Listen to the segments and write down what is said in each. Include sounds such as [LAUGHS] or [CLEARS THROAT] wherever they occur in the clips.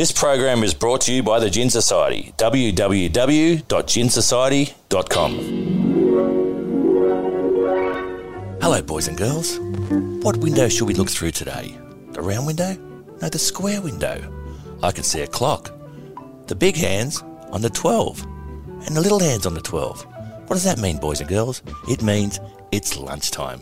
This program is brought to you by the Gin Society. www.ginsociety.com. Hello, boys and girls. What window should we look through today? The round window? No, the square window. I can see a clock. The big hands on the 12, and the little hands on the 12. What does that mean, boys and girls? It means it's lunchtime.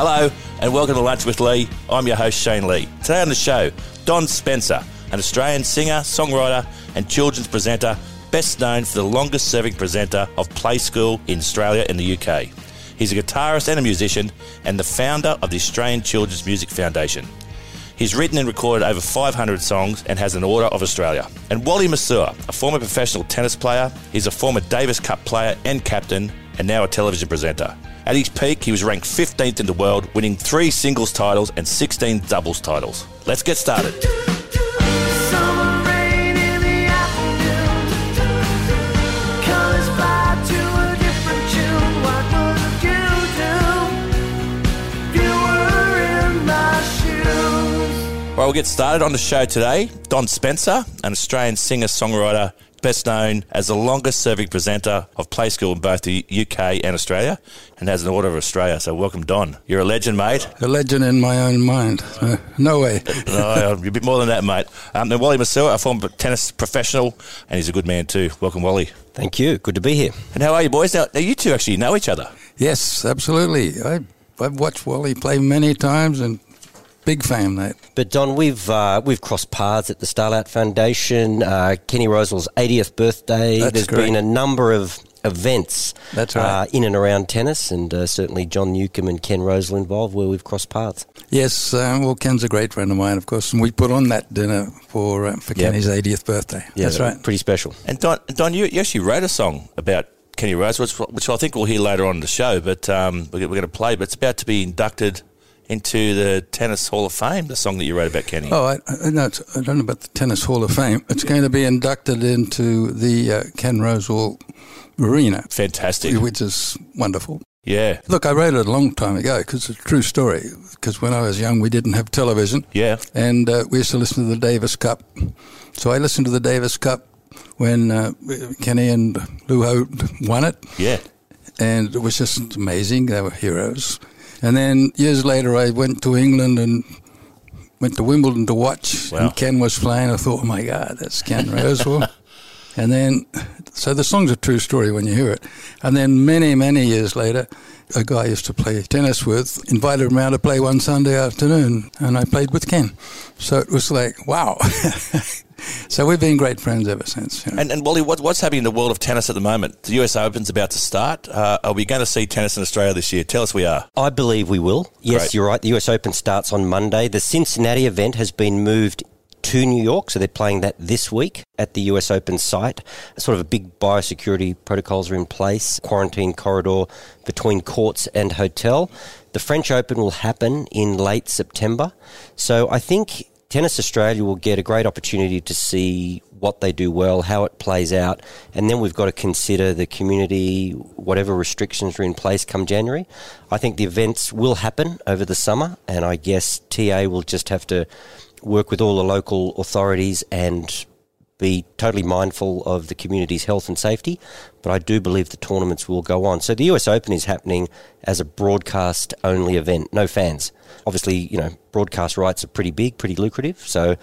Hello, and welcome to Lunch with Lee. I'm your host, Shane Lee. Today on the show, Don Spencer, an Australian singer, songwriter, and children's presenter, best known for the longest serving presenter of Play School in Australia and the UK. He's a guitarist and a musician, and the founder of the Australian Children's Music Foundation. He's written and recorded over 500 songs and has an Order of Australia. And Wally Masur, a former professional tennis player, he's a former Davis Cup player and captain, and now a television presenter. At his peak, he was ranked 15th in the world, winning three singles titles and 16 doubles titles. Let's get started. Well, we'll get started on the show today. Don Spencer, an Australian singer songwriter, best known as the longest serving presenter of Play School in both the UK and Australia, and has an Order of Australia. So, welcome, Don. You're a legend, mate. A legend in my own mind. Uh, no way. [LAUGHS] no, you're a bit more than that, mate. Um, then Wally Masur, a former tennis professional, and he's a good man too. Welcome, Wally. Thank you. Good to be here. And how are you, boys? Now, now you two actually know each other. Yes, absolutely. I, I've watched Wally play many times and big fan, mate. But Don, we've uh, we've crossed paths at the Starlight Foundation. Uh, Kenny Rosewall's 80th birthday. That's There's correct. been a number of events That's right. uh, in and around tennis, and uh, certainly John Newcombe and Ken Rosewell involved, where we've crossed paths. Yes, um, well, Ken's a great friend of mine, of course, and we put on that dinner for uh, for Yep. Kenny's 80th birthday. Yeah, That's right. Pretty special. And Don, Don you, you actually wrote a song about Kenny Rose, which, which I think we'll hear later on in the show, but um, we're, we're going to play. But it's about to be inducted into the Tennis Hall of Fame, the song that you wrote about Kenny. Oh, I, I, no, it's, I don't know about the Tennis Hall of Fame. It's going to be inducted into the uh, Ken Rosewall Arena, Fantastic. which is wonderful. Yeah. Look, I wrote it a long time ago because it's a true story. Because when I was young, we didn't have television. Yeah. and uh, we used to listen to the Davis Cup. So I listened to the Davis Cup when uh, Kenny and Lew Hoad won it, Yeah. and it was just amazing. They were heroes. And then years later, I went to England and went to Wimbledon to watch, Wow. and Ken was playing. I thought, oh my God, that's Ken Rosewall. [LAUGHS] and then, so the song's a true story when you hear it. And then many, many years later, a guy I used to play tennis with invited him out to play one Sunday afternoon, and I played with Ken. So it was like, wow. [LAUGHS] so we've been great friends ever since. you know. And, and Wally, what, what's happening in the world of tennis at the moment? The US Open's about to start. Uh, are we going to see tennis in Australia this year? Tell us we are. I believe we will. Yes, Great. you're right. The US Open starts on Monday. The Cincinnati event has been moved to New York, so they're playing that this week at the US Open site. Sort of a big biosecurity protocols are in place, quarantine corridor between courts and hotel. The French Open will happen in late September. So I think Tennis Australia will get a great opportunity to see what they do well, how it plays out, and then we've got to consider the community, whatever restrictions are in place come January. I think the events will happen over the summer, and I guess TA will just have to work with all the local authorities and be totally mindful of the community's health and safety. But I do believe the tournaments will go on. So the US Open is happening as a broadcast only event, no fans. Obviously, you know, broadcast rights are pretty big, pretty lucrative. So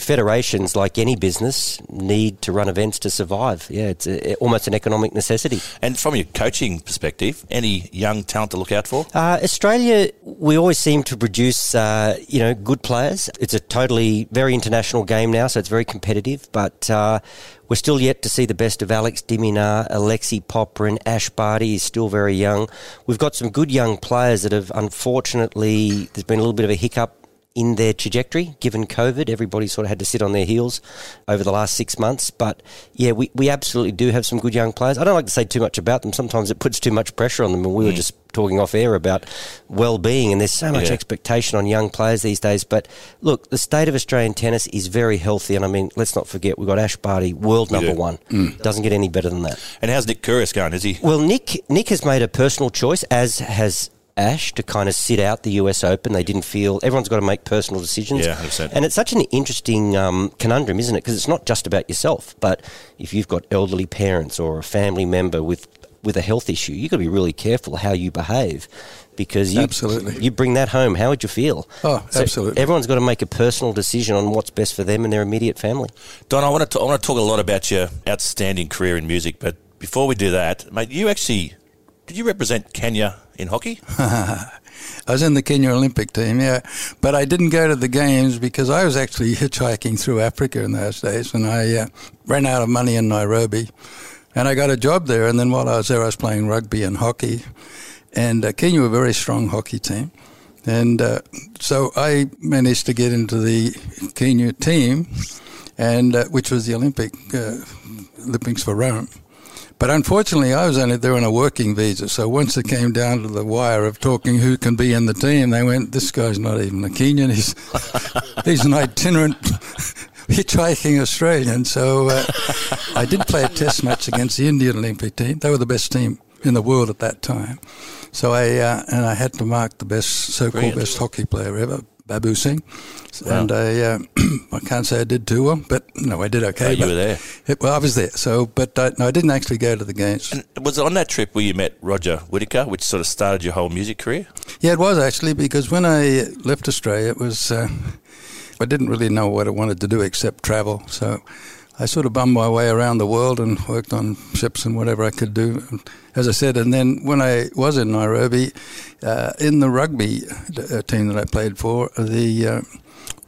federations, like any business, need to run events to survive. Yeah, it's a, almost an economic necessity. And from your coaching perspective, any young talent to look out for? Uh, Australia, we always seem to produce, uh, you know, good players. It's a totally very international game now, so it's very competitive. But uh, we're still yet to see the best of Alex Diminar, Alexei Popyrin, Ash Barty is still very young. We've got some good young players that have unfortunately there's been a little bit of a hiccup in their trajectory given COVID. Everybody sort of had to sit on their heels over the last six months. But yeah, we, we absolutely do have some good young players. I don't like to say too much about them. Sometimes it puts too much pressure on them. And we were mm. just talking off air about well being, and there's so much Yeah. expectation on young players these days. But look, the state of Australian tennis is very healthy. And I mean, let's not forget, we've got Ash Barty, world number one. Mm. Doesn't get any better than that. And how's Nick Kyrgios going? Is he? Well, Nick Nick has made a personal choice, as has Ash to kind of sit out the US Open. They didn't feel everyone's got to make personal decisions. Yeah, 100%. And it's such an interesting um, conundrum, isn't it? Because it's not just about yourself, but if you've got elderly parents or a family member with with a health issue, you've got to be really careful how you behave because you Absolutely. you bring that home. How would you feel? Oh, So absolutely. Everyone's got to make a personal decision on what's best for them and their immediate family. Don, I want to I want to talk a lot about your outstanding career in music, but before we do that, mate, you actually did you represent Kenya in hockey? [LAUGHS] I was in the Kenya Olympic team, yeah, but I didn't go to the games because I was actually hitchhiking through Africa in those days, and I uh, ran out of money in Nairobi, and I got a job there. And then while I was there, I was playing rugby and hockey, and uh, Kenya were a very strong hockey team, and uh, so I managed to get into the Kenya team, and uh, which was the Olympic uh, Olympics for Rome. But unfortunately, I was only there on a working visa. So once it came down to the wire of talking who can be in the team, they went, "This guy's not even a Kenyan. He's [LAUGHS] he's an itinerant [LAUGHS] hitchhiking Australian." So uh, I did play a test match against the Indian Olympic team. They were the best team in the world at that time. So I uh, and I had to mark the best so-called Brilliant. best hockey player ever, Babu Singh. Wow. And I uh, [CLEARS THROAT] I can't say I did too well, but no, I did okay. Oh, you were there. it- well, I was there. So, but uh, no, I didn't actually go to the games. And was it on that trip where you met Roger Whittaker, which sort of started your whole music career? Yeah, it was actually because when I left Australia, it was uh, I didn't really know what I wanted to do except travel. So I sort of bummed my way around the world and worked on ships and whatever I could do. As I said, and then when I was in Nairobi, uh, in the rugby uh, team that I played for, the uh,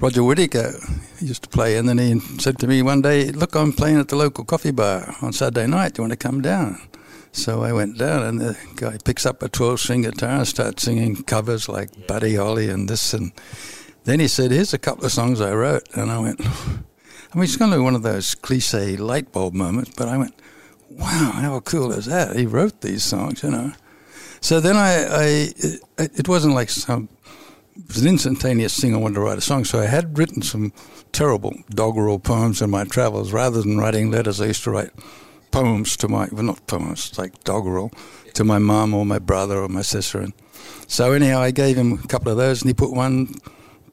Roger Whittaker used to play, and then he said to me one day, "Look, I'm playing at the local coffee bar on Saturday night. Do you want to come down?" So I went down, and the guy picks up a 12 string guitar and starts singing covers like Buddy Holly and this. And then he said, Here's a couple of songs I wrote. And I went, I mean, it's kind of one of those cliche light bulb moments, but I went, Wow, how cool is that? He wrote these songs, you know. So then I, I it, it wasn't like some, it was an instantaneous thing I wanted to write a song. So I had written some terrible doggerel poems in my travels. Rather than writing letters, I used to write poems to my, well, not poems, like doggerel, to my mum or my brother or my sister. And so anyhow, I gave him a couple of those, and he put one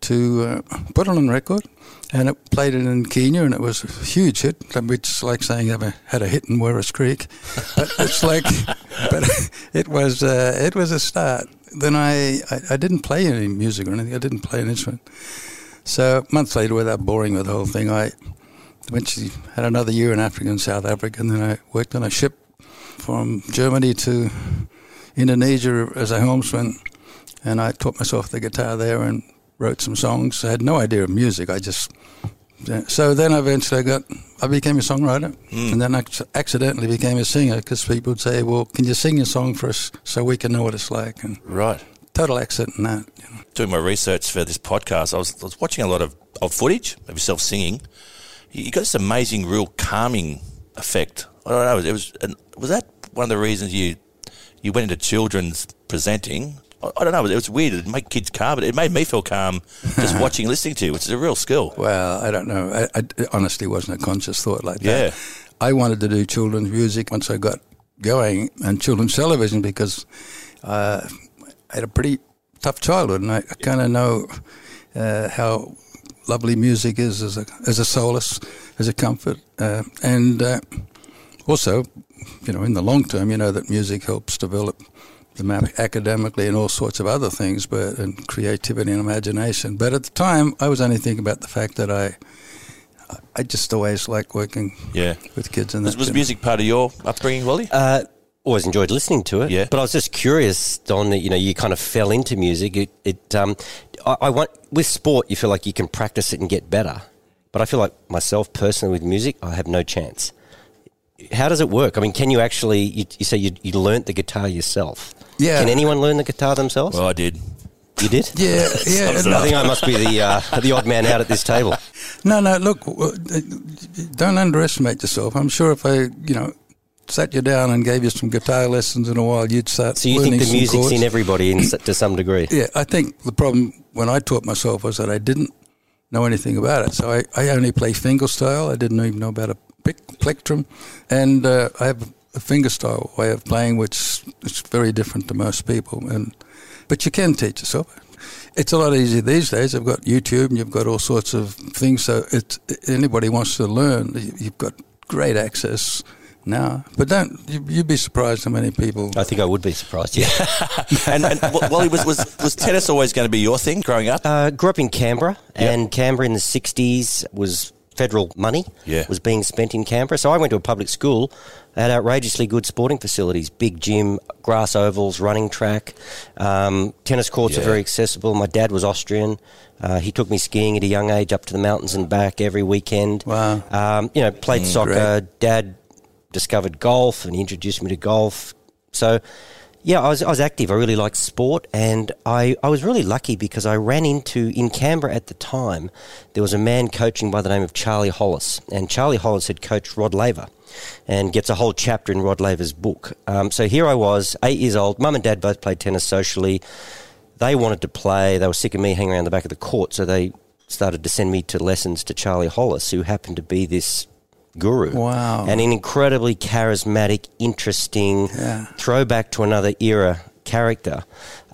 to uh, put on record, and it played it in Kenya, and it was a huge hit, which is like saying I had a hit in Werris Creek. But it's like, [LAUGHS] but it was uh, it was a start. Then I, I I didn't play any music or anything. I didn't play an instrument. So months later, without boring with the whole thing, I eventually had another year in Africa and South Africa, and then I worked on a ship from Germany to Indonesia as a helmsman, and I taught myself the guitar there and wrote some songs. I had no idea of music. I just so then eventually I got I became a songwriter, hmm. and then I accidentally became a singer because people would say, "Well, can you sing a song for us so we can know what it's like?" And Right. total accident in that. You know. Doing my research for this podcast, I was, I was watching a lot of, of footage of yourself singing. You, you got this amazing, real calming effect. I don't know. It was was that one of the reasons you you went into children's presenting? I, don't know. It was weird. It made kids calm, but it made me feel calm just [LAUGHS] watching, and listening to you, which is a real skill. Well, I don't know. I, I, it honestly wasn't a conscious thought like that. Yeah. I wanted to do children's music once I got going and children's television because uh, I had a pretty tough childhood and I, I kind of know uh, how lovely music is as a, as a solace, as a comfort. Uh, and uh, also, you know, in the long term, you know that music helps develop them academically and all sorts of other things, but and creativity and imagination. But at the time, I was only thinking about the fact that I, I just always liked working Yeah. with kids. And Was, that, was you know. music part of your upbringing, Wally? Uh, always enjoyed listening to it. Yeah. But I was just curious, Don. that, You know, you kind of fell into music. It, it um, I, I want with sport, you feel like you can practice it and get better. But I feel like myself personally with music, I have no chance. How does it work? I mean, can you actually? You, you say you, you learnt the guitar yourself. Yeah. Can anyone learn the guitar themselves? well, I did. you did. [LAUGHS] Yeah, yeah. I think I must be the uh, [LAUGHS] the odd man out at this table. No, no. Look, uh, don't underestimate yourself. I'm sure if I, you know, sat you down and gave you some guitar lessons in a while, you'd start. So you learning think the music's chords. in everybody in, to some degree? Yeah, I think the problem when I taught myself was that I didn't know anything about it. So I, I only play fingerstyle. I didn't even know about a pick, plectrum. And uh, I have a fingerstyle way of playing, which is very different to most people. And But you can teach yourself. It's a lot easier these days. I've got YouTube and you've got all sorts of things. So it's, anybody wants to learn, you- you've got great access now. But don't you, you'd be surprised how many people. I think I would be surprised. Yeah. [LAUGHS] and, and Wally, was, was, was tennis always going to be your thing growing up? Uh, grew up in Canberra, Yep. and Canberra in the 60s was federal money Yeah. was being spent in Canberra. So I went to a public school, had outrageously good sporting facilities, big gym, grass ovals, running track, um, tennis courts Yeah. are very accessible. My dad was Austrian. Uh, he took me skiing at a young age up to the mountains and back every weekend. Wow. Um, you know, played soccer. great. Dad discovered golf and he introduced me to golf. So, yeah, I was, I was active. I really liked sport, and I, I was really lucky because I ran into, in Canberra at the time, there was a man coaching by the name of Charlie Hollis, and Charlie Hollis had coached Rod Laver and gets a whole chapter in Rod Laver's book. Um, so here I was, eight years old. Mum and dad both played tennis socially. They wanted to play. They were sick of me hanging around the back of the court, so they started to send me to lessons to Charlie Hollis, who happened to be this guru. Wow. And an incredibly charismatic, interesting, Yeah. throwback to another era character.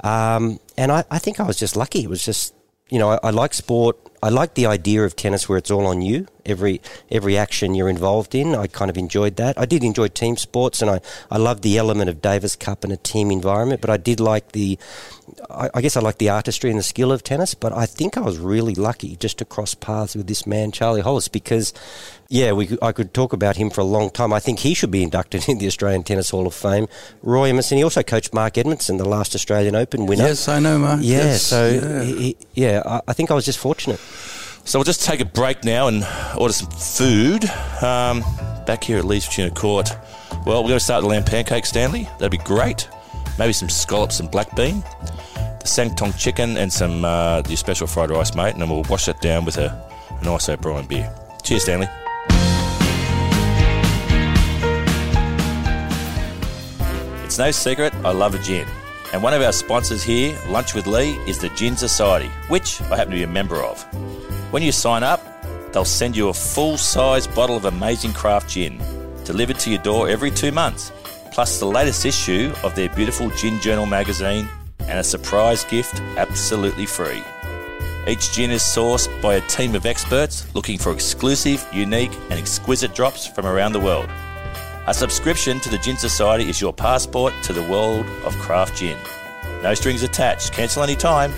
Um, and I, I think I was just lucky. It was just, you know, I, I like sport. I like the idea of tennis where it's all on you. Every every action you're involved in, I kind of enjoyed that. I did enjoy team sports, and I, I loved the element of Davis Cup and a team environment. But I did like the, I, I guess I like the artistry and the skill of tennis. But I think I was really lucky just to cross paths with this man, Charlie Hollis, because yeah, we I could talk about him for a long time. I think he should be inducted in the Australian Tennis Hall of Fame. Roy Emerson, he also coached Mark Edmondson, the last Australian Open winner. Yes, I know, Mark. Yeah, Yes, so yeah. He, he- yeah, I, I think I was just fortunate. So we'll just take a break now and order some food. Um, back here at Leeds Tuna Court. Well, we're going to start with lamb pancakes, Stanley. That'd be great. Maybe some scallops and black bean. The Sangtong chicken and some uh, your special fried rice, mate. And then we'll wash that down with a, a nice O'Brien beer. Cheers, Stanley. It's no secret, I love a gin. And one of our sponsors here, Lunch with Lee, is the Gin Society, which I happen to be a member of. When you sign up, they'll send you a full size bottle of amazing craft gin delivered to your door every two months, plus the latest issue of their beautiful Gin Journal magazine and a surprise gift absolutely free. Each gin is sourced by a team of experts looking for exclusive, unique, and exquisite drops from around the world. A subscription to the Gin Society is your passport to the world of craft gin. No strings attached. Cancel any time.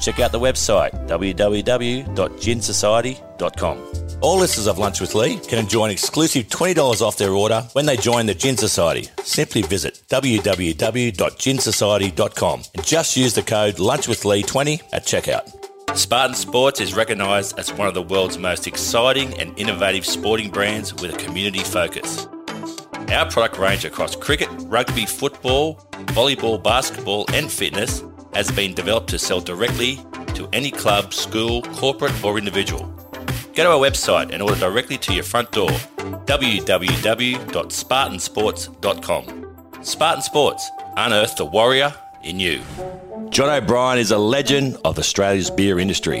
Check out the website www.ginsociety.com. All listeners of Lunch with Lee can enjoy an exclusive $20 off their order when they join the Gin Society. Simply visit www.ginsociety.com and just use the code LunchWithLee20 at checkout. Spartan Sports is recognised as one of the world's most exciting and innovative sporting brands with a community focus. Our product range across cricket, rugby, football, volleyball, basketball, and fitness has been developed to sell directly to any club, school, corporate, or individual. Go to our website and order directly to your front door www.spartansports.com. Spartan Sports, unearth the warrior in you. John O'Brien is a legend of Australia's beer industry.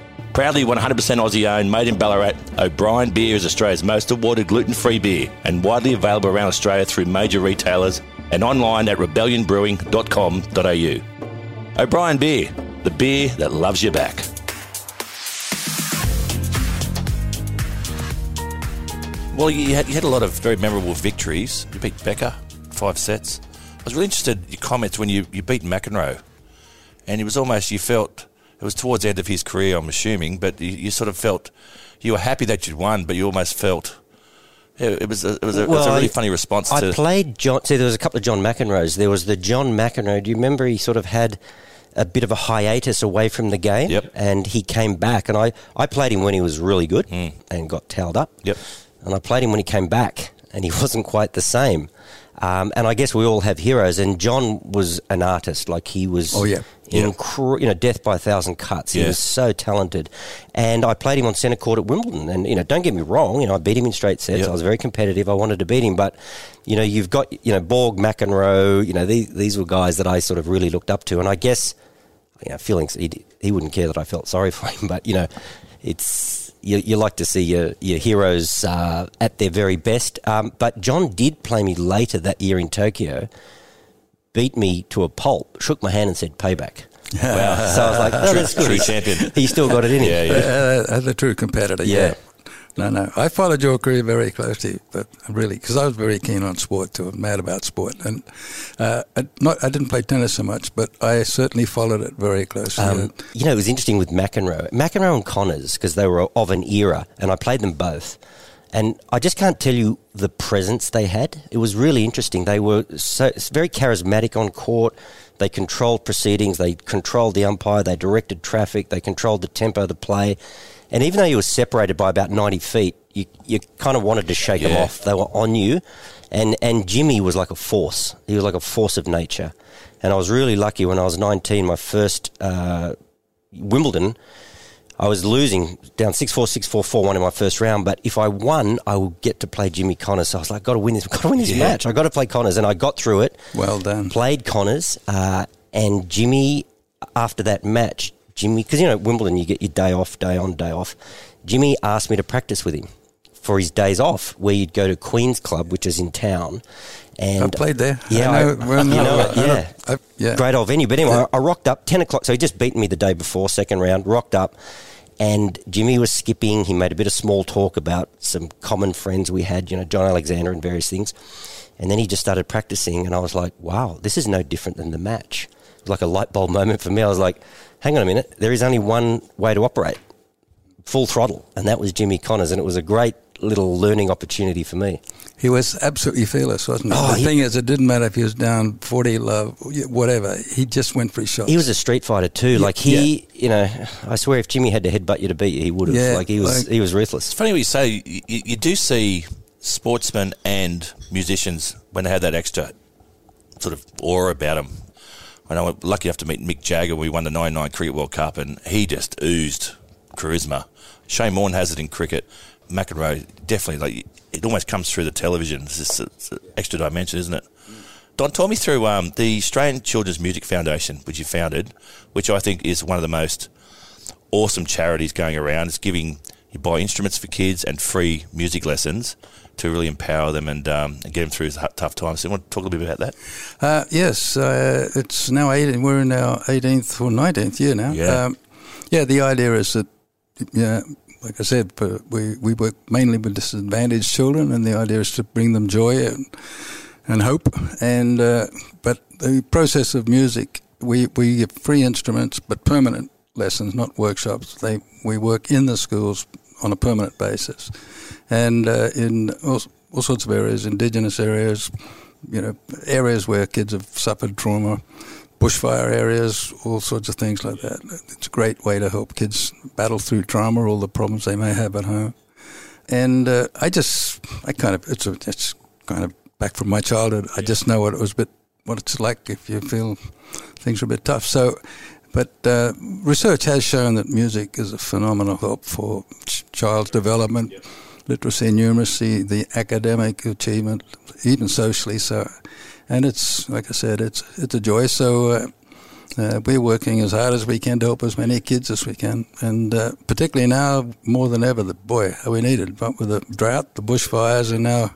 Proudly 100% Aussie owned, made in Ballarat, O'Brien Beer is Australia's most awarded gluten free beer and widely available around Australia through major retailers and online at rebellionbrewing.com.au. O'Brien Beer, the beer that loves you back. Well, you had, you had a lot of very memorable victories. You beat Becker, five sets. I was really interested in your comments when you, you beat McEnroe. And it was almost, you felt, it was towards the end of his career, I'm assuming, but you, you sort of felt, you were happy that you'd won, but you almost felt, yeah, it was a, it was a, it was a really I- funny response I to. played John. See, there was a couple of John McEnroes. There was the John McEnroe. Do you remember he sort of had a bit of a hiatus away from the game? Yep. And he came back, and I, I played him when he was really good and got towed up. Yep. And I played him when he came back, and he [LAUGHS] wasn't quite the same. Um, and I guess we all have heroes, and John was an artist. Like he was. Oh, yeah. Yeah. Incre- you know, death by a thousand cuts. He Yeah. was so talented, and I played him on centre court at Wimbledon. And you know, don't get me wrong, you know, I beat him in straight sets. Yeah. I was very competitive. I wanted to beat him, but you know, you've got you know Borg, McEnroe. You know, these these were guys that I sort of really looked up to, and I guess you know, feelings he he wouldn't care that I felt sorry [LAUGHS] for him, but you know, it's you, you like to see your your heroes uh, at their very best. Um, but John did play me later that year in Tokyo, beat me to a pulp, shook my hand and said payback. Wow. So I was like, oh, that's good. True champion. He still got it in him. Yeah, yeah. Uh, as a true competitor, Yeah. yeah. No, no. I followed your career very closely, but really, because I was very keen on sport too, mad about sport, and uh, I, not I didn't play tennis so much, but I certainly followed it very closely. Um, you know, it was interesting with McEnroe. McEnroe and Connors, because they were of an era, and I played them both. And I just can't tell you the presence they had. It was really interesting. They were so very charismatic on court. They controlled proceedings. They controlled the umpire. They directed traffic. They controlled the tempo of the play. And even though you were separated by about 90 feet, you, you kind of wanted to shake them off. They were on you. And, and Jimmy was like a force. He was like a force of nature. And I was really lucky when I was 19, my first uh, Wimbledon, I was losing down 6 4, 6 4, 4 1 in my first round. But if I won, I would get to play Jimmy Connors. So I was like, got to win this, [LAUGHS] got to win this Yeah. match. I got to play Connors. And I got through it, well done. played Connors, uh, and Jimmy, after that match, Jimmy, because you know, Wimbledon, you get your day off, day on, day off. Jimmy asked me to practice with him for his days off, where you'd go to Queen's Club, which is in town. And I played there. Yeah, I I- know, well, you know I- it, yeah. I- yeah. great old venue. But anyway, Yeah. I, I rocked up ten o'clock. So he just beaten me the day before, second round. Rocked up, and Jimmy was skipping. He made a bit of small talk about some common friends we had, you know, John Alexander and various things. And then he just started practicing, and I was like, "Wow, this is no different than the match." It was like a light bulb moment for me. I was like, "Hang on a minute, there is only one way to operate." Full throttle, and that was Jimmy Connors, and it was a great little learning opportunity for me. He was absolutely fearless, wasn't he? Oh, the he- thing is, it didn't matter if he was down 40 love, whatever. He just went for his shots. He was a street fighter too. Like he, you know, I swear, if Jimmy had to headbutt you to beat you, he would have. Yeah, like he was, like- he was ruthless. It's funny what you say. You, you, you do see sportsmen and musicians when they have that extra sort of aura about them. When I was lucky enough to meet Mick Jagger, we won the '99 Cricket World Cup, and he just oozed charisma. Shane Warne has it in cricket. McEnroe definitely like it almost comes through the television. It's just it's an extra dimension, isn't it? Don, talk me through um, the Australian Children's Music Foundation, which you founded, which I think is one of the most awesome charities going around. It's giving you buy instruments for kids and free music lessons to really empower them and, um, and get them through tough times. So you want to talk a little bit about that? Uh, yes, uh, it's now 18. We're in our 18th or 19th year now. Yeah. Um, yeah, the idea is that, yeah, like I said, we, we work mainly with disadvantaged children, and the idea is to bring them joy and, and hope. And uh, But the process of music, we, we give free instruments, but permanent lessons, not workshops. They We work in the schools on a permanent basis. And uh, in all, all sorts of areas, indigenous areas, you know, areas where kids have suffered trauma, bushfire areas, all sorts of things like that. It's a great way to help kids battle through trauma, all the problems they may have at home. And uh, I just, I kind of, it's a, it's kind of back from my childhood. I just know what it was a bit, what it's like if you feel things are a bit tough. So, but uh, research has shown that music is a phenomenal help for ch- child's development, literacy and numeracy, the academic achievement, even socially. So, and it's like I said, it's it's a joy. So. Uh, uh, we're working as hard as we can to help as many kids as we can, and uh, particularly now more than ever, the boy we need it. But with the drought, the bushfires, and now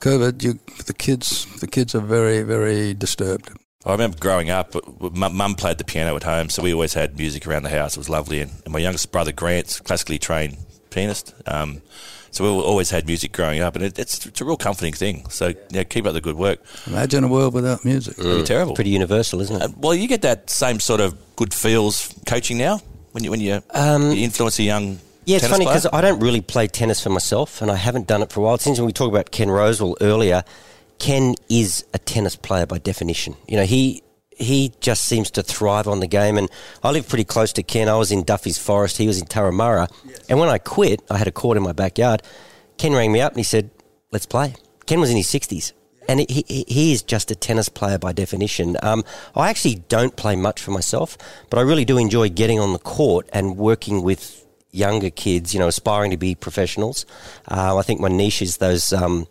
COVID, you, the kids, the kids are very, very disturbed. I remember growing up, mum played the piano at home, so we always had music around the house. It was lovely. And, and my youngest brother, Grant's classically trained pianist. Um, so we always had music growing up, and it, it's, it's a real comforting thing. So yeah, keep up the good work. Imagine a world without music. It'd be terrible. Pretty universal, isn't it? Uh, well, you get that same sort of good feels coaching now when you when you, Um, you influence a young Yeah, it's funny because I don't really play tennis for myself, and I haven't done it for a while. Since we talked about Ken Rosewall earlier, Ken is a tennis player by definition. You know, he he just seems to thrive on the game. And I live pretty close to Ken. I was in Duffy's Forest. He was in Turramurra. And when I quit, I had a court in my backyard. Ken rang me up and he said, "Let's play." Ken was in his sixties, and he, he- he is just a tennis player by definition. Um, I actually don't play much for myself, but I really do enjoy getting on the court and working with younger kids, you know, aspiring to be professionals. Uh, I think my niche is those, um,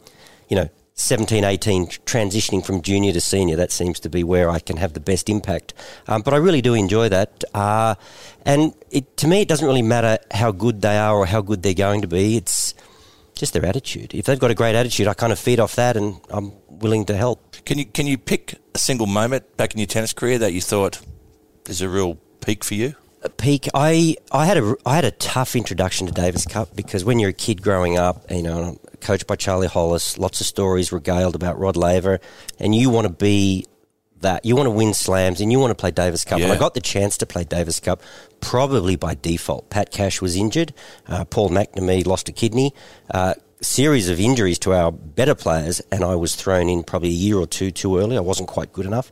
you know, 17, 18, transitioning from junior to senior. That seems to be where I can have the best impact. Um, but I really do enjoy that. Uh, and it, to me, it doesn't really matter how good they are or how good they're going to be. It's just their attitude. If they've got a great attitude, I kind of feed off that and I'm willing to help. Can you can you pick a single moment back in your tennis career that you thought is a real peak for you? Peak. I, I had a I had a tough introduction to Davis Cup because when you're a kid growing up, you know, coached by Charlie Hollis, lots of stories regaled about Rod Laver, and you want to be that. You want to win slams and you want to play Davis Cup. And I got the chance to play Davis Cup probably by default. Pat Cash was injured. Uh, Paul McNamee lost a kidney. Uh, series of injuries to our better players, and I was thrown in probably a year or two too early. I wasn't quite good enough.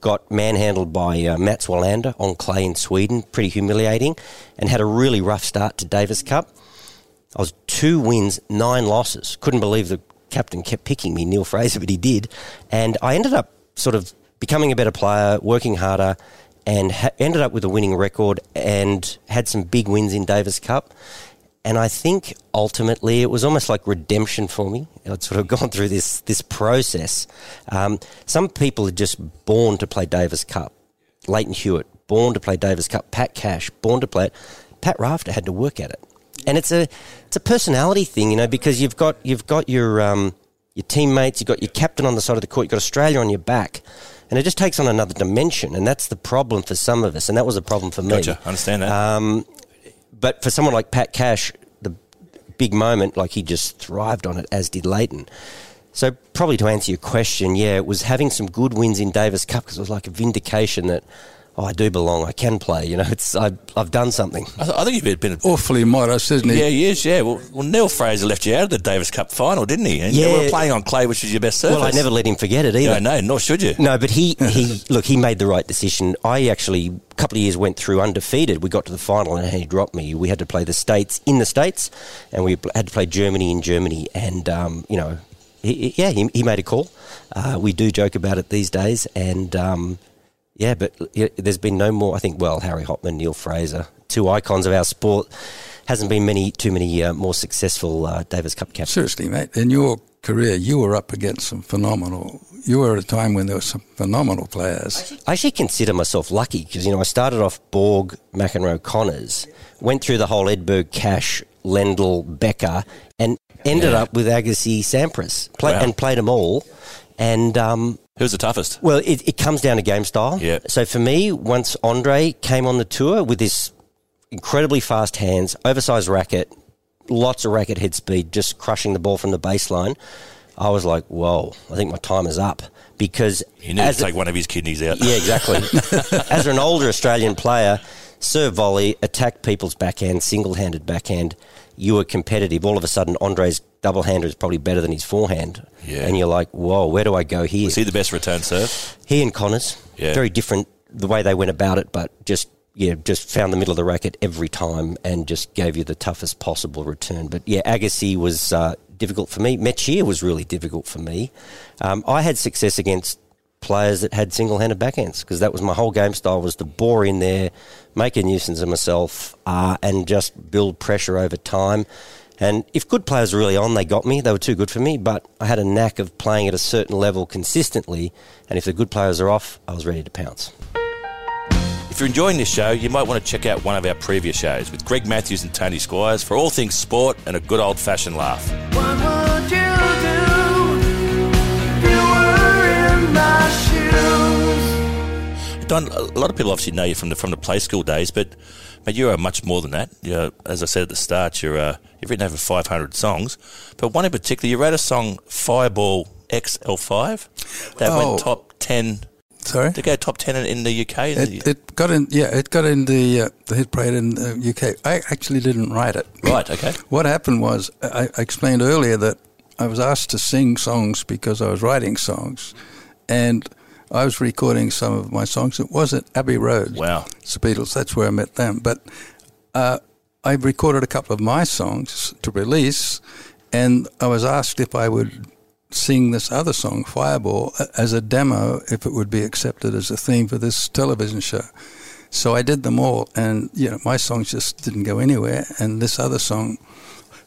Got manhandled by uh, Mats Wilander on clay in Sweden, pretty humiliating, and had a really rough start to Davis Cup. I was two wins, nine losses. Couldn't believe the captain kept picking me, Neil Fraser, but he did. And I ended up sort of becoming a better player, working harder, and ha- ended up with a winning record and had some big wins in Davis Cup. And I think ultimately it was almost like redemption for me. I'd sort of [LAUGHS] gone through this this process. Um, some people are just born to play Davis Cup. Lleyton Hewitt, born to play Davis Cup. Pat Cash, born to play it. Pat Rafter had to work at it, and it's a it's a personality thing, you know, because you've got you've got your um, your teammates, you've got your captain on the side of the court, you've got Australia on your back, and it just takes on another dimension, and that's the problem for some of us, and that was a problem for me. Gotcha. Understand that. Um, but for someone like Pat Cash, the big moment, like he just thrived on it, as did Lleyton. So probably to answer your question, yeah, it was having some good wins in Davis Cup because it was like a vindication that oh, I do belong, I can play. You know, it's I, I've done something. I, th- I think you've been. Awfully modest, isn't he? Yeah, he is. Yeah. Well, well, Neil Fraser left you out of the Davis Cup final, didn't he? And you Yeah. were playing on clay, which was your best surface. Well, I never let him forget it either. No, no, nor should you. No, but he, [LAUGHS] he look, he made the right decision. I actually, a couple of years went through undefeated. We got to the final and he dropped me. We had to play the States in the States and we had to play Germany in Germany. And, um, you know, he, he- yeah, he, he made a call. Uh, we do joke about it these days. And, um, yeah, but there's been no more. I think, well, Harry Hopman, Neil Fraser, two icons of our sport. Hasn't been many, too many uh, more successful uh, Davis Cup captains. Seriously, mate, in your career, you were up against some phenomenal. You were at a time when there were some phenomenal players. I actually consider myself lucky because you know I started off Borg, McEnroe, Connors, went through the whole Edberg, Cash, Lendl, Becker, and ended Yeah. up with Agassi, Sampras, play, Wow. and played them all. And um, Who's the toughest? well, it, it comes down to game style. Yeah. So for me, once Andre came on the tour with this incredibly fast hands, oversized racket, lots of racket head speed, just crushing the ball from the baseline, I was like, whoa, I think my time is up. Because You need to a- one of his kidneys out. yeah, exactly. [LAUGHS] As an older Australian player, serve volley, attack people's backhand, single handed backhand, you were competitive. All of a sudden, Andre's double hander is probably better than his forehand. Yeah. And you're like, whoa, where do I go here? Was he the best return serve? He and Connors, Yeah. very different the way they went about it, but just yeah, just found the middle of the racket every time and just gave you the toughest possible return. But yeah, Agassi was uh, difficult for me. Mechir was really difficult for me. Um, I had success against players that had single-handed backhands because that was my whole game style was to bore in there, make a nuisance of myself, uh, and just build pressure over time. And if good players were really on, they got me. They were too good for me, but I had a knack of playing at a certain level consistently. And if the good players are off, I was ready to pounce. If you're enjoying this show, you might want to check out one of our previous shows with Greg Matthews and Tony Squires for all things sport and a good old fashioned laugh. Don, a lot of people obviously know you from the from the play school days, but but you are much more than that. You're, as I said at the start, you're uh, you've written over 500 songs, but one in particular, you wrote a song Fireball XL5 that Oh. went top 10 Sorry, to go top 10 in, in the UK. it, it got in. Yeah, it got in the uh, the hit parade in the UK. I actually didn't write it. right, okay. What happened was I, I explained earlier that I was asked to sing songs because I was writing songs, and I was recording some of my songs. It was at Abbey Road. Wow. It's the Beatles. That's where I met them. But uh, I recorded a couple of my songs to release, and I was asked if I would sing this other song, Fireball, as a demo if it would be accepted as a theme for this television show. So I did them all, and you know my songs just didn't go anywhere. And this other song,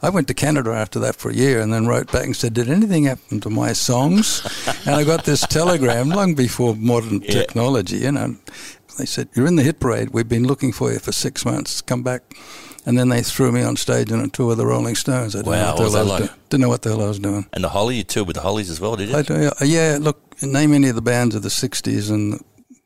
I went to Canada after that for a year, and then wrote back and said, "Did anything happen to my songs?" [LAUGHS] and I got this telegram long before modern Yeah. technology. You know, they said, "You're in the hit parade. We've been looking for you for six months. Come back." And then they threw me on stage on a tour with the Rolling Stones. I didn't, Wow, know, what the hell I was like? do- didn't know what the hell I was doing. And the Holly, you toured with the Hollies as well, did you? I do, yeah, uh, yeah, look, name any of the bands of the 60s, and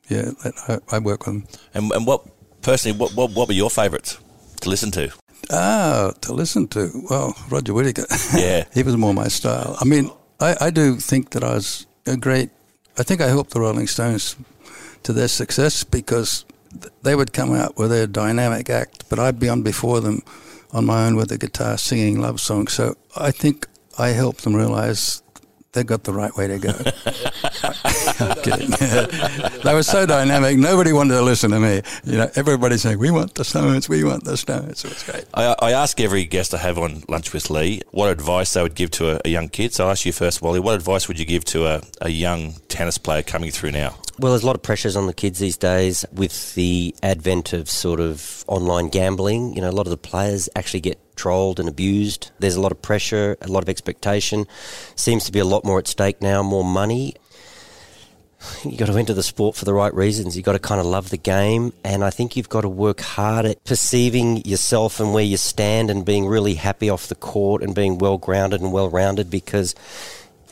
yeah, I, I work with them. And, and what personally, what, what what were your favourites to listen to? Ah, to listen to. Well, Roger Whittaker. [LAUGHS] Yeah. he was more my style. I mean, I, I do think that I was a great. I think I helped the Rolling Stones to their success because they would come out with their dynamic act, but I'd be on before them on my own with the guitar singing love songs. So I think I helped them realize they got the right way to go. [LAUGHS] [LAUGHS] They were so dynamic. Nobody wanted to listen to me. You know, everybody's saying, "We want the Stones. We want the Stones." It was great. I, I ask every guest I have on Lunch with Lee what advice they would give to a, a young kid. So I ask you first, Wally, what advice would you give to a, a young tennis player coming through now? Well, there's a lot of pressures on the kids these days with the advent of sort of online gambling. You know, a lot of the players actually get trolled and abused. There's a lot of pressure, a lot of expectation. Seems to be a lot more at stake now, more money. You've got to enter the sport for the right reasons. You've got to kind of love the game. And I think you've got to work hard at perceiving yourself and where you stand and being really happy off the court and being well grounded and well rounded because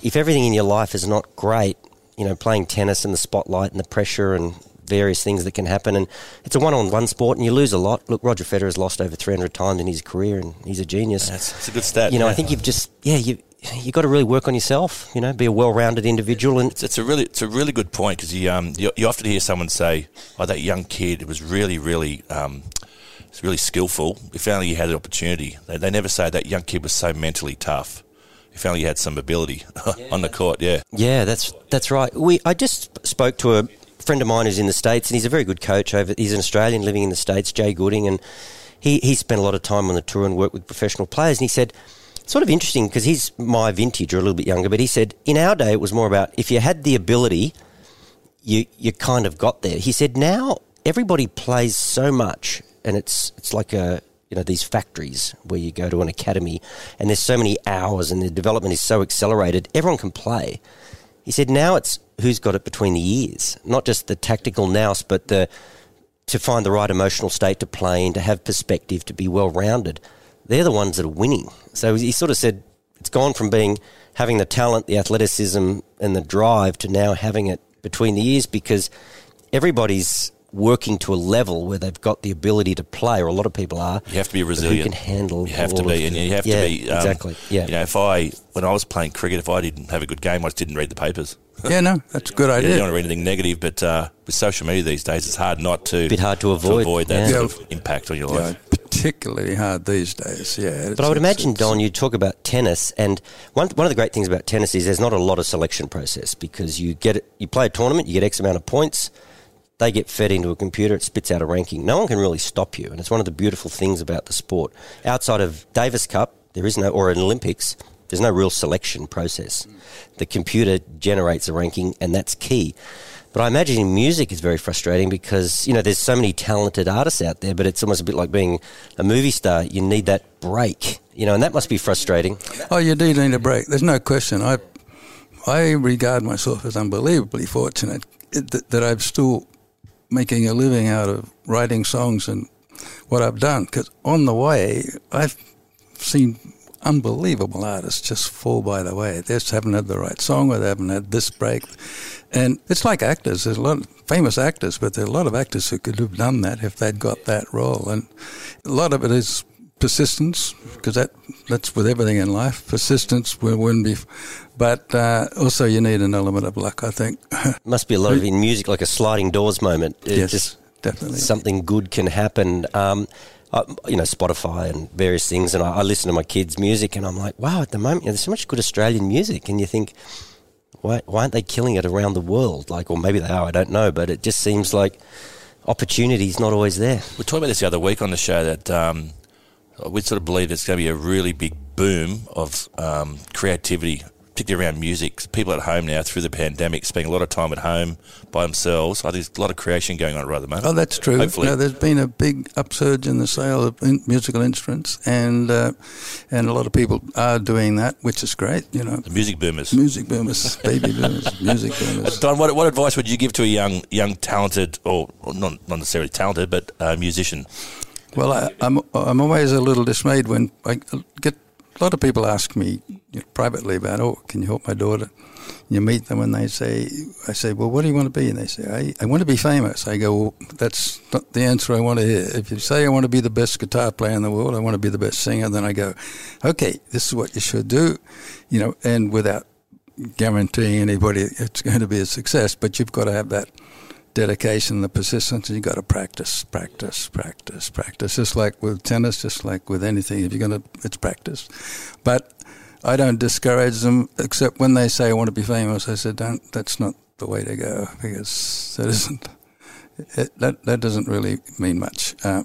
if everything in your life is not great, you know, playing tennis and the spotlight and the pressure and various things that can happen, and it's a one-on-one sport, and you lose a lot. Look, Roger Federer has lost over 300 times in his career, and he's a genius. That's, that's a good stat. you know, yeah. I think you've just, yeah, you you got to really work on yourself. You know, be a well-rounded individual, and It's, it's a really it's a really good point because you, um, you you often hear someone say, "Oh, that young kid was really really um, was really skillful. If only he had an opportunity." They, they never say that young kid was so mentally tough. If only you had some ability [LAUGHS] on the court. Yeah, Yeah, that's that's right. We I just spoke to a friend of mine who's in the states, and he's a very good coach. Over he's an Australian living in the states, Jay Gooding, and he he spent a lot of time on the tour and worked with professional players. And he said, sort of interesting because he's my vintage or a little bit younger, but he said in our day it was more about if you had the ability, you you kind of got there. He said now everybody plays so much, and it's it's like a you know these factories where you go to an academy, and there's so many hours, and the development is so accelerated. Everyone can play. He said now it's who's got it between the ears, not just the tactical nous, but the to find the right emotional state to play and to have perspective, to be well rounded. They're the ones that are winning. So he sort of said it's gone from being having the talent, the athleticism, and the drive to now having it between the ears because everybody's working to a level where they've got the ability to play, or a lot of people are. you have to be resilient. Who can handle? You have to be, and the- you have yeah, to be um, exactly. Yeah, You know, if I when I was playing cricket, if I didn't have a good game, I just didn't read the papers. [LAUGHS] Yeah, no, that's a good idea. you don't want to read anything negative, but uh, with social media these days, it's hard not to A Bit hard to avoid, that yeah. sort of impact on your Yeah, life. particularly hard these days. Yeah, But I would imagine, Don, you talk about tennis, and one one of the great things about tennis is there's not a lot of selection process because you get it, you play a tournament, you get X amount of points, they get fed into a computer, it spits out a ranking. No one can really stop you, and it's one of the beautiful things about the sport. Outside of Davis Cup, there is no, or Olympics, there's no real selection process. The computer generates a ranking, and that's key. But I imagine in music is very frustrating because you know there's so many talented artists out there, but it's almost a bit like being a movie star. You need that break, you know, and that must be frustrating. Oh, you do need a break. There's no question. I, I regard myself as unbelievably fortunate that, that I'm still making a living out of writing songs and what I've done. Because on the way, I've seen unbelievable artists just fall by the way. They just haven't had the right song or they haven't had this break. And it's like actors. There's a lot of famous actors, but there are a lot of actors who could have done that if they'd got that role. And a lot of it is persistence, because that that's with everything in life. Persistence will win. Be, but uh, also you need an element of luck, I think. [LAUGHS] Must be a lot of in music like a sliding doors moment. It yes, just definitely. something good can happen. Um, I, you know, Spotify and various things, and I, I listen to my kids' music, and I'm like, wow, at the moment, you know, there's so much good Australian music, and you think, why, why aren't they killing it around the world? Like, or maybe they are, I don't know, but it just seems like opportunity's not always there. We talked about this the other week on the show that um, we sort of believe there's going to be a really big boom of um, creativity particularly around music. People at home now through the pandemic spending a lot of time at home by themselves. I think there's a lot of creation going on right at the moment. Oh, that's true. Hopefully. No, there's been a big upsurge in the sale of in- musical instruments, and uh, and a lot of people are doing that, which is great. You know, the music boomers. music boomers, baby [LAUGHS] boomers, music boomers. Don, what, what advice would you give to a young, young, talented, or, or not, not necessarily talented, but uh, musician? Well, I, I'm I'm always a little dismayed when I get a lot of people ask me you know, privately about, oh, can you help my daughter? You meet them and they say, I say, well, what do you want to be? And they say, I, I want to be famous. I go, well, that's not the answer I want to hear. If you say I want to be the best guitar player in the world, I want to be the best singer, then I go, okay, this is what you should do, you know, and without guaranteeing anybody it's going to be a success, but you've got to have that dedication, the persistence, you got to practice, practice, practice, practice. Just like with tennis, just like with anything, if you're going to, it's practice. But I don't discourage them, except when they say I want to be famous. I said, don't. That's not the way to go because that isn't. It, that that doesn't really mean much. Uh,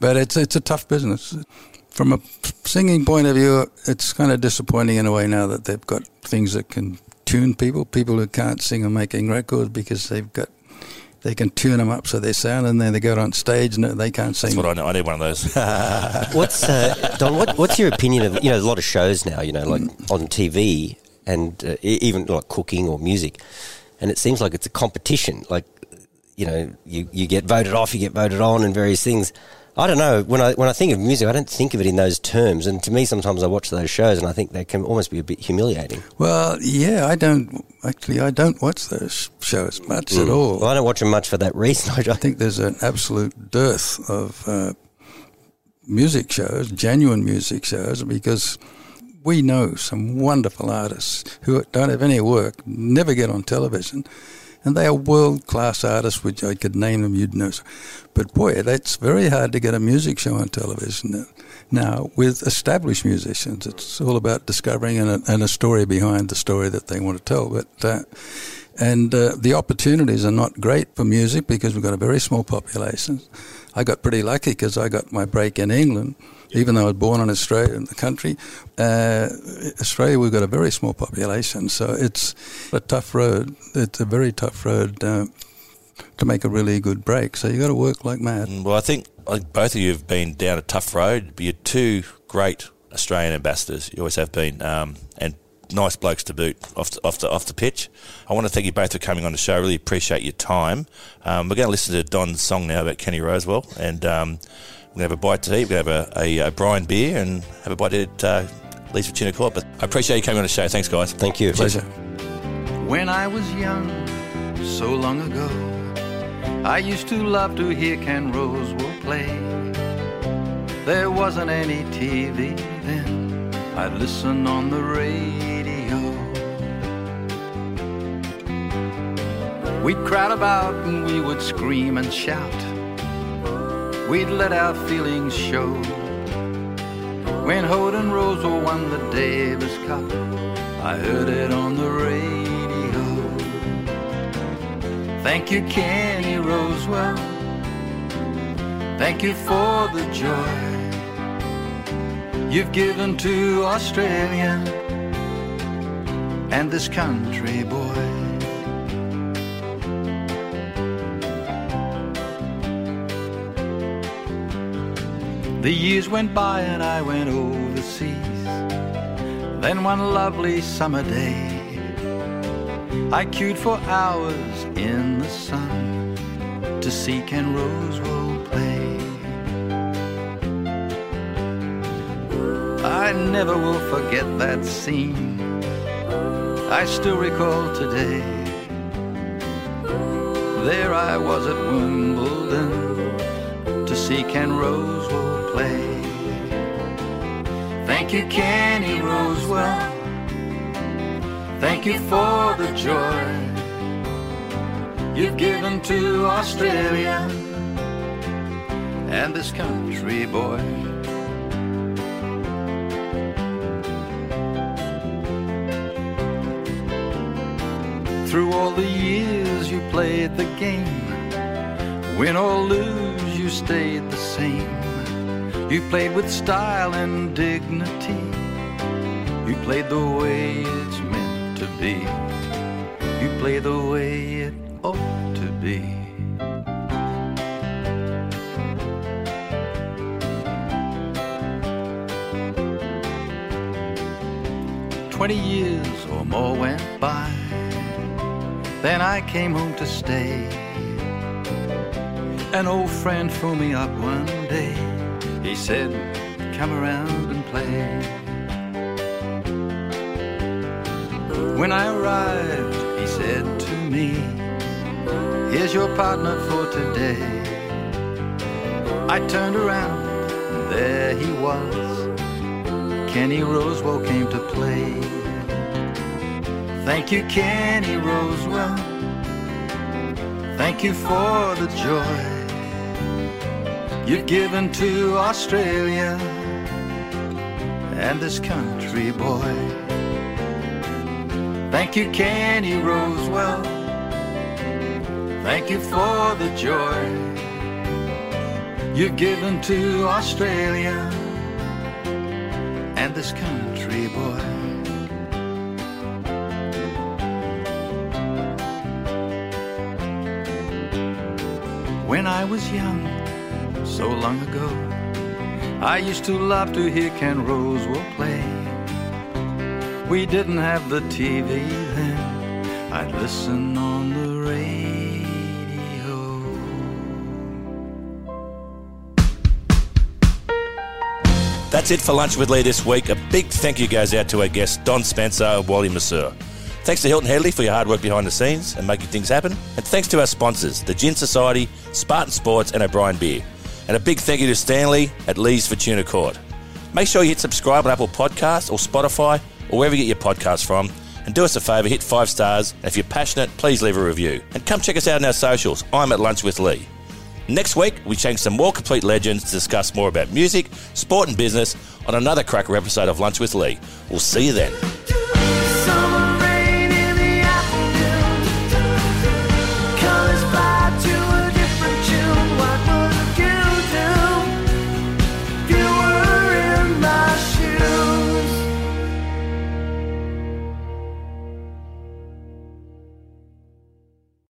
but it's it's a tough business. From a singing point of view, it's kind of disappointing in a way now that they've got things that can tune people. People who can't sing are making records because they've got they can tune them up so they sound, and then they go on stage and they can't sing. That's what I know. I need one of those. [LAUGHS] What's uh, Don? What, what's your opinion of you know a lot of shows now? You know, like on TV and uh, even like cooking or music, and it seems like it's a competition. Like you know, you, you get voted off, you get voted on, and various things. I don't know. When I when I think of music, I don't think of it in those terms. And to me, sometimes I watch those shows, and I think they can almost be a bit humiliating. Well, yeah, I don't actually. I don't watch those shows much at all. Well, I don't watch them much for that reason. [LAUGHS] I I think there's an absolute dearth of uh, music shows, genuine music shows, because we know some wonderful artists who don't have any work, never get on television, and they are world class artists, which I could name them, you'd know. But boy, it's very hard to get a music show on television now with established musicians. It's all about discovering and a, and a story behind the story that they want to tell. But uh, and uh, the opportunities are not great for music because we've got a very small population. I got pretty lucky because I got my break in England, even though I was born in Australia, in the country. Uh, Australia, we've got a very small population, so it's a tough road. It's a very tough road uh, to make a really good break. So you've got to work like mad. well, I think, I think both of you have been down a tough road, but you're two great Australian ambassadors. You always have been, um, and nice blokes to boot off the, off the off the pitch. I want to thank you both for coming on the show. I really appreciate your time. Um, we're going to listen to Don's song now about Kenny Rosewall, and um, we're going to have a bite to eat. We're going to have a, a, a Brian beer and have a bite at uh, Lee's Tuna Court. But I appreciate you coming on the show. Thanks, guys. Thank you. Pleasure. When I was young, so long ago, I used to love to hear Ken Rosewall play. There wasn't any TV then, I'd listen on the radio. We'd crowd about and we would scream and shout. We'd let our feelings show. When Holden Rosewall won the Davis Cup, I heard it on the radio. Thank you, Kenny Rosewall. Thank you for the joy you've given to Australia and this country, boy. The years went by and I went overseas. Then one lovely summer day, I queued for hours in the sun to see Ken Rosewall play. I never will forget that scene. I still recall today. There I was at Wimbledon to see Ken Rosewall play. Thank you, Kenny Rosewall. Thank you for the joy you've given to Australia and this country, boy. Through all the years you played the game, win or lose, you stayed the same. You played with style and dignity. You played the way it's meant to be. You play the way it ought to be. Twenty years or more went by. Then I came home to stay. An old friend phoned me up one day. He said, Come around and play. When I arrived, he said to me, Here's your partner for today. I turned around, and there he was. Kenny Rosewall came to play. Thank you, Kenny Rosewall. Thank you for the joy you've given to Australia and this country boy. Thank you, Kenny Rosewall. Thank you for the joy you've given to Australia and this country boy. When I was young, so long ago, I used to love to hear Ken Rosewall play. We didn't have the TV then, I'd listen on the radio. That's it for Lunch with Lee this week. A big thank you goes out to our guests, Don Spencer of Wally Masur. Thanks to Hilton Headley for your hard work behind the scenes and making things happen. And thanks to our sponsors, the Gin Society, Spartan Sports, and O'Brien Beer. And a big thank you to Stanley at Lee's Fortuna Court. Make sure you hit subscribe on Apple Podcasts or Spotify or wherever you get your podcasts from. And do us a favour, hit five stars. And if you're passionate, please leave a review. And come check us out on our socials. I'm at Lunch with Lee. Next week, we change some more complete legends to discuss more about music, sport, and business on another cracker episode of Lunch with Lee. We'll see you then.